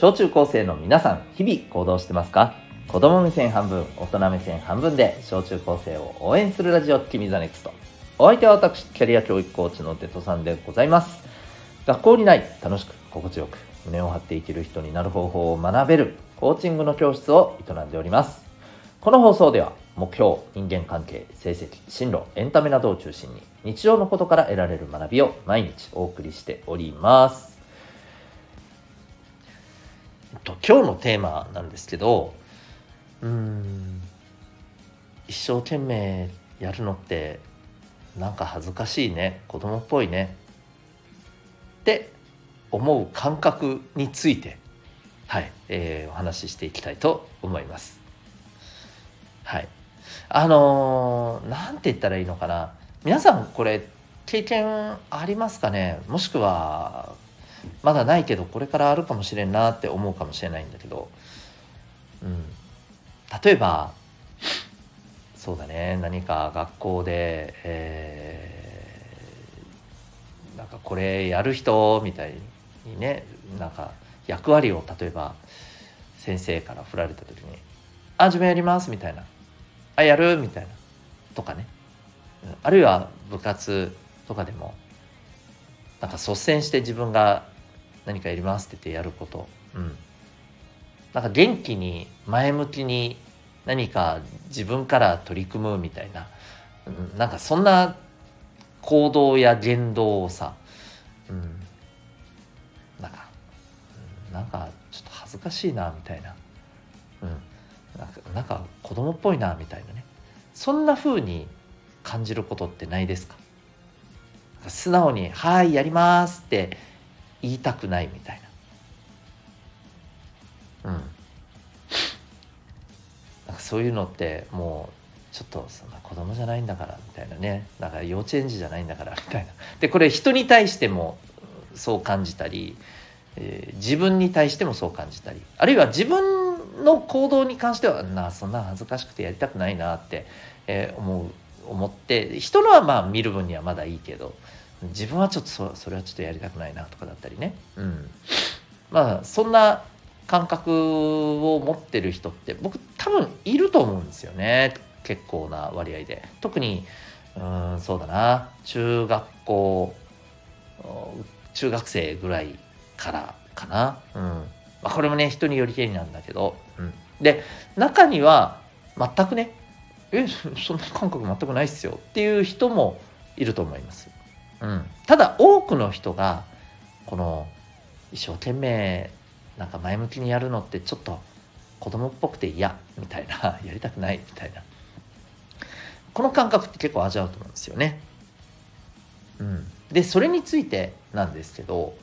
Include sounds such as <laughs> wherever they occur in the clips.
小中高生の皆さん日々行動してますか？子供目線半分大人目線半分で小中高生を応援するラジオ君 the NEXT お相手は私キャリア教育コーチのデトさんでございます。学校にない楽しく心地よく胸を張って生きる人になる方法を学べるコーチングの教室を営んでおります。この放送では目標人間関係成績進路エンタメなどを中心に日常のことから得られる学びを毎日お送りしております。と今日のテーマなんですけどうん一生懸命やるのってなんか恥ずかしいね。子供っぽいね。って思う感覚についてはい、えー、お話ししていきたいと思います。はい。あのー、なんて言ったらいいのかな。皆さんこれ経験ありますかね？もしくはまだないけどこれからあるかもしれんなって思うかもしれないんだけど、うん、例えばそうだね。何か学校で、えー、なんかこれやる人みたいにねなんか役割を例えば先生から振られた時に「あ自分やります」みたいな「あやる」みたいな。とかね。あるいは部活とかでもなんか率先して自分が何かやりますって言ってやること、うん、なんか元気に前向きに何か自分から取り組むみたいな、うん、なんかそんな行動や言動をさ、うん、なんか、なんかちょっと恥ずかしいなみたいな、うん、なんかなんか子供っぽいなみたいなね。そんな風に感じることってないですか素直に「はいやります」って言いたくないみたいな。うん。なんかそういうのってもうちょっとそんな子供じゃないんだからみたいなね。だから幼稚園児じゃないんだからみたいな。でこれ人に対してもそう感じたり、えー、自分に対してもそう感じたり。あるいは自分の行動に関してはなそんな恥ずかしくてやりたくないなって、えー、思う思って人のはまあ見る分にはまだいいけど自分はちょっとそそれはちょっとやりたくないなとかだったりね、うん、まあそんな感覚を持ってる人って僕多分いると思うんですよね。結構な割合で。特にうんそうだな。中学校中学生ぐらいからかな、うん。まあ、これもね人によりけりなんだけど、うん、で中には全くねえそんな感覚全くないっすよっていう人もいると思います。うん、ただ多くの人がこの一生懸命なんか前向きにやるのってちょっと子供っぽくて嫌みたいな <laughs> やりたくないみたいな。この感覚って結構味わうと思うんですよね。うん、でそれについてなんですけど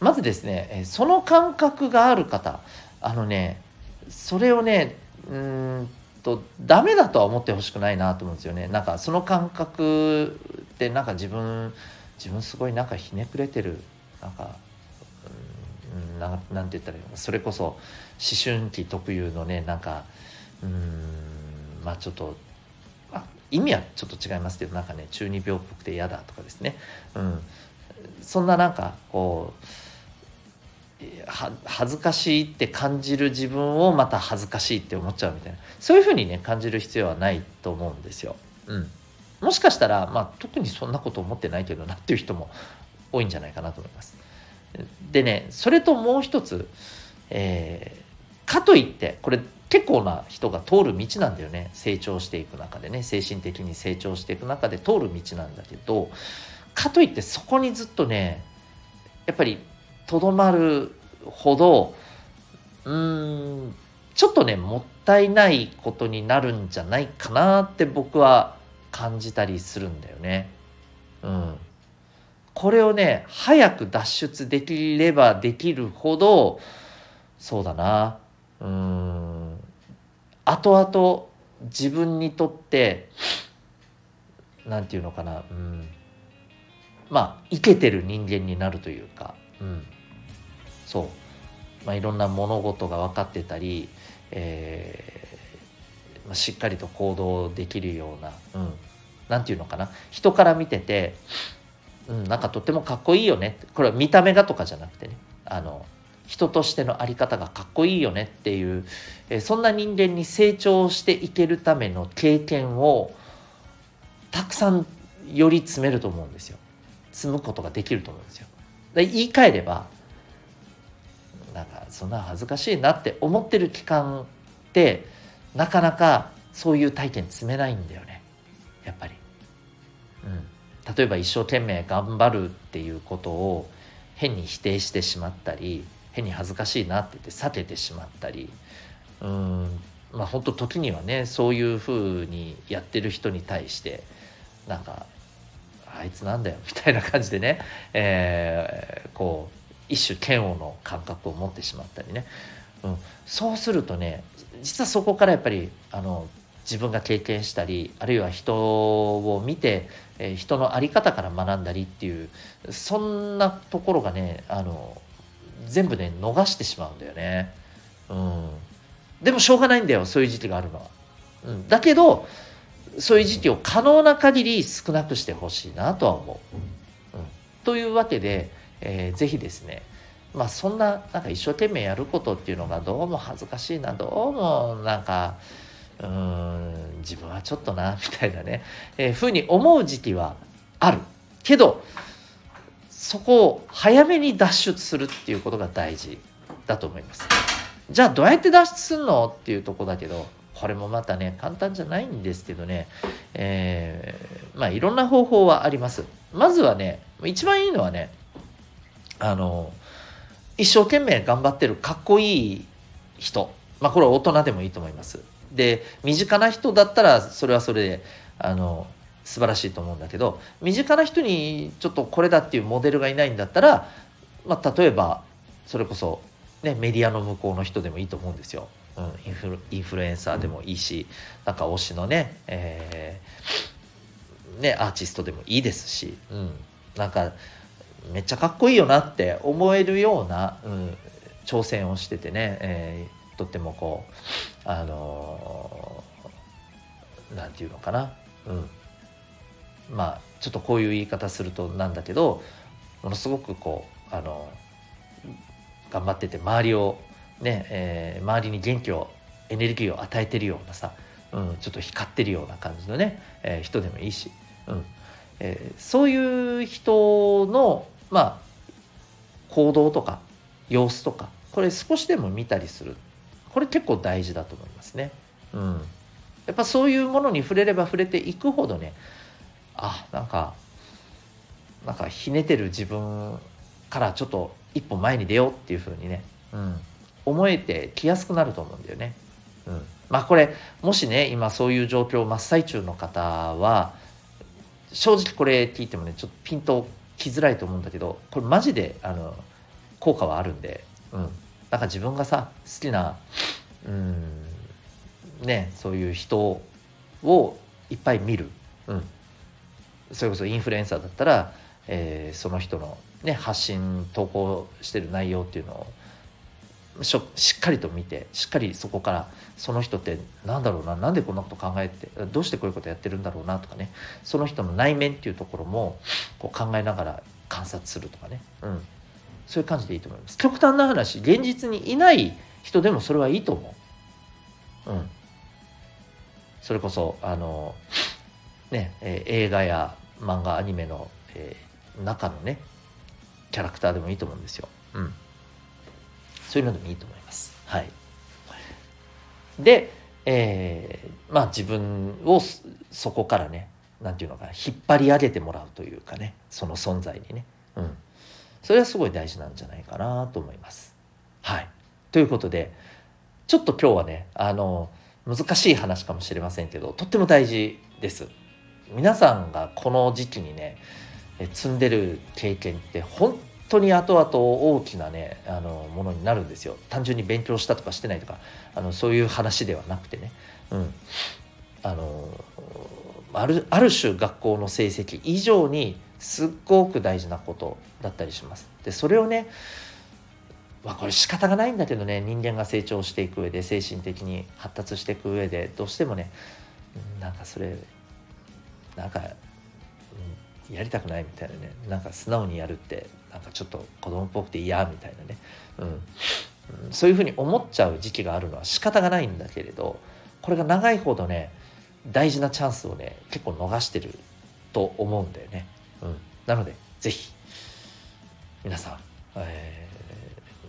まずですねその感覚がある方あのねそれをねうんとダメだとは思ってほしくないなと思うんですよね。なんかその感覚ってなんか自分自分すごいなんかひねくれてる。なんかうんななんて言ったらいいの？それこそ思春期特有のねなんかうんまあちょっと意味はちょっと違いますけどなんかね中二病っぽくて嫌だとかですね、うん、そんななんかこう恥ずかしいって感じる自分をまた恥ずかしいって思っちゃうみたいなそういうふうにね感じる必要はないと思うんですよ。うん、もしかしたら、まあ、特にそんなこと思ってないけどなっていう人も多いんじゃないかなと思います。でねそれともう一つ、えー、かといってこれ結構な人が通る道なんだよね成長していく中でね精神的に成長していく中で通る道なんだけどかといってそこにずっとねやっぱりとどまるほどうんちょっとねもったいないことになるんじゃないかなって僕は感じたりするんだよね。うん、これをね早く脱出できればできるほどそうだな。うん。後々自分にとって何て言うのかな。うん。まあいけてる人間になるというか、うん、そう、まあ、いろんな物事が分かってたり、えーまあ、しっかりと行動できるような、うん、なんていうのかな。人から見てて、うん、なんかとってもかっこいいよね。これは見た目がとかじゃなくてね。あの人としての在り方がかっこいいよねっていう、えそんな人間に成長していけるための経験をたくさんより詰めると思うんですよ。積むことができると思うんですよ。言い換えればそんな恥ずかしいなって思ってる期間ってなかなかそういう体験積めないんだよね。やっぱり、うん、例えば一生懸命頑張るっていうことを変に否定してしまったり変に恥ずかしいなって言って避けてしまったり。うん。まあ本当時にはねそういうふうにやってる人に対してなんかあいつなんだよみたいな感じでね、えー、こう一種嫌悪の感覚を持ってしまったりね、うん、そうするとね実はそこからやっぱりあの自分が経験したりあるいは人を見て、えー、人の在り方から学んだりっていうそんなところがねあの全部ね逃してしまうんだよね。うん、でもしょうがないんだよそういう時期があるのは。うん、だけどそういう時期を可能な限り少なくしてほしいなとは思う。うん、というわけで、えー、ぜひですねまあそんななんか一生懸命やることっていうのがどうも恥ずかしいなどうもなんかうん自分はちょっとなみたいなね、<laughs> えー、ふうに思う時期はあるけどそこを早めに脱出するっていうことが大事だと思います。じゃあどうやって脱出するのっていうとこだけどこれもまたね簡単じゃないんですけどね、えー、まあいろんな方法はあります。まずはね一番いいのはねあの一生懸命頑張ってるかっこいい人まあこれは大人でもいいと思います。で身近な人だったらそれはそれであの素晴らしいと思うんだけど身近な人にちょっとこれだっていうモデルがいないんだったら、まあ、例えばそれこそ、ね、メディアの向こうの人でもいいと思うんですよ。うん、インフルインフルエンサーでもいいし、なんか推しのね,、えー、ねアーティストでもいいですし、うん、なんかめっちゃかっこいいよなって思えるような、うん、挑戦をしててね、えー、とってもこうあのー、なんていうのかな、うん、まあちょっとこういう言い方するとなんだけどものすごくこうあの頑張ってて周りをね、えー、周りに元気をエネルギーを与えてるようなさ、うん、ちょっと光ってるような感じのね、えー、人でもいいし、うん。えー、そういう人のまあ行動とか様子とかこれ少しでも見たりするこれ結構大事だと思いますね。うん、やっぱそういうものに触れれば触れていくほどねあなんかなんかひねてる自分からちょっと一歩前に出ようっていうふうにね、うん、思えてきやすくなると思うんだよね。うん、まあこれもしね今そういう状況真っ最中の方は正直これ聞いてもねちょっとピンときづらいと思うんだけどこれマジであの効果はあるんで、うん、なんか自分がさ好きなうんねそういう人をいっぱい見る、うん、それこそインフルエンサーだったら、えー、その人の、ね、発信投稿してる内容っていうのをししっかりと見てしっかりそこからその人ってなんだろうななんでこんなこと考えてどうしてこういうことやってるんだろうなとかねその人の内面っていうところもこう考えながら観察するとかね、うん、そういう感じでいいと思います。極端な話現実にいない人でもそれはいいと思う、うん、それこそあのね、えー、映画や漫画アニメの、えー、中のねキャラクターでもいいと思うんですよ。うん、そういうのでもいいと思います。はい、で、えー、まあ自分をそこからね何て言うのか引っ張り上げてもらうというかねその存在にね、うん、それはすごい大事なんじゃないかなと思います。はい、ということでちょっと今日はねあの難しい話かもしれませんけどとっても大事です。皆さんがこの時期にね積んでる経験って本当に後々大きなねあのものになるんですよ。単純に勉強したとかしてないとかあのそういう話ではなくてね、うん、あのあるある種学校の成績以上にすっごく大事なことだったりします。でそれをねまあこれ仕方がないんだけどね人間が成長していく上で精神的に発達していく上でどうしてもねなんかそれなんか、やりたくないみたいなねなんか素直にやるってなんかちょっと子供っぽくて嫌みたいなね、うん、そういうふうに思っちゃう時期があるのは仕方がないんだけれどこれが長いほどね大事なチャンスをね結構逃してると思うんだよね。うん、なので是非皆さん、え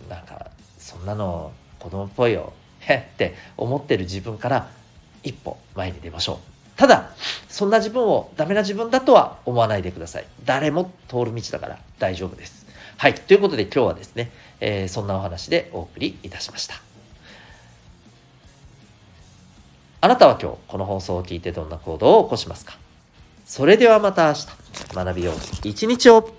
ー、なんかそんなの子供っぽいよへって思ってる自分から一歩前に出ましょう。ただ、そんな自分をダメな自分だとは思わないでください。誰も通る道だから大丈夫です。はい。ということで今日はですね、えー、そんなお話でお送りいたしました。あなたは今日この放送を聞いてどんな行動を起こしますか？それではまた明日学びよう一日を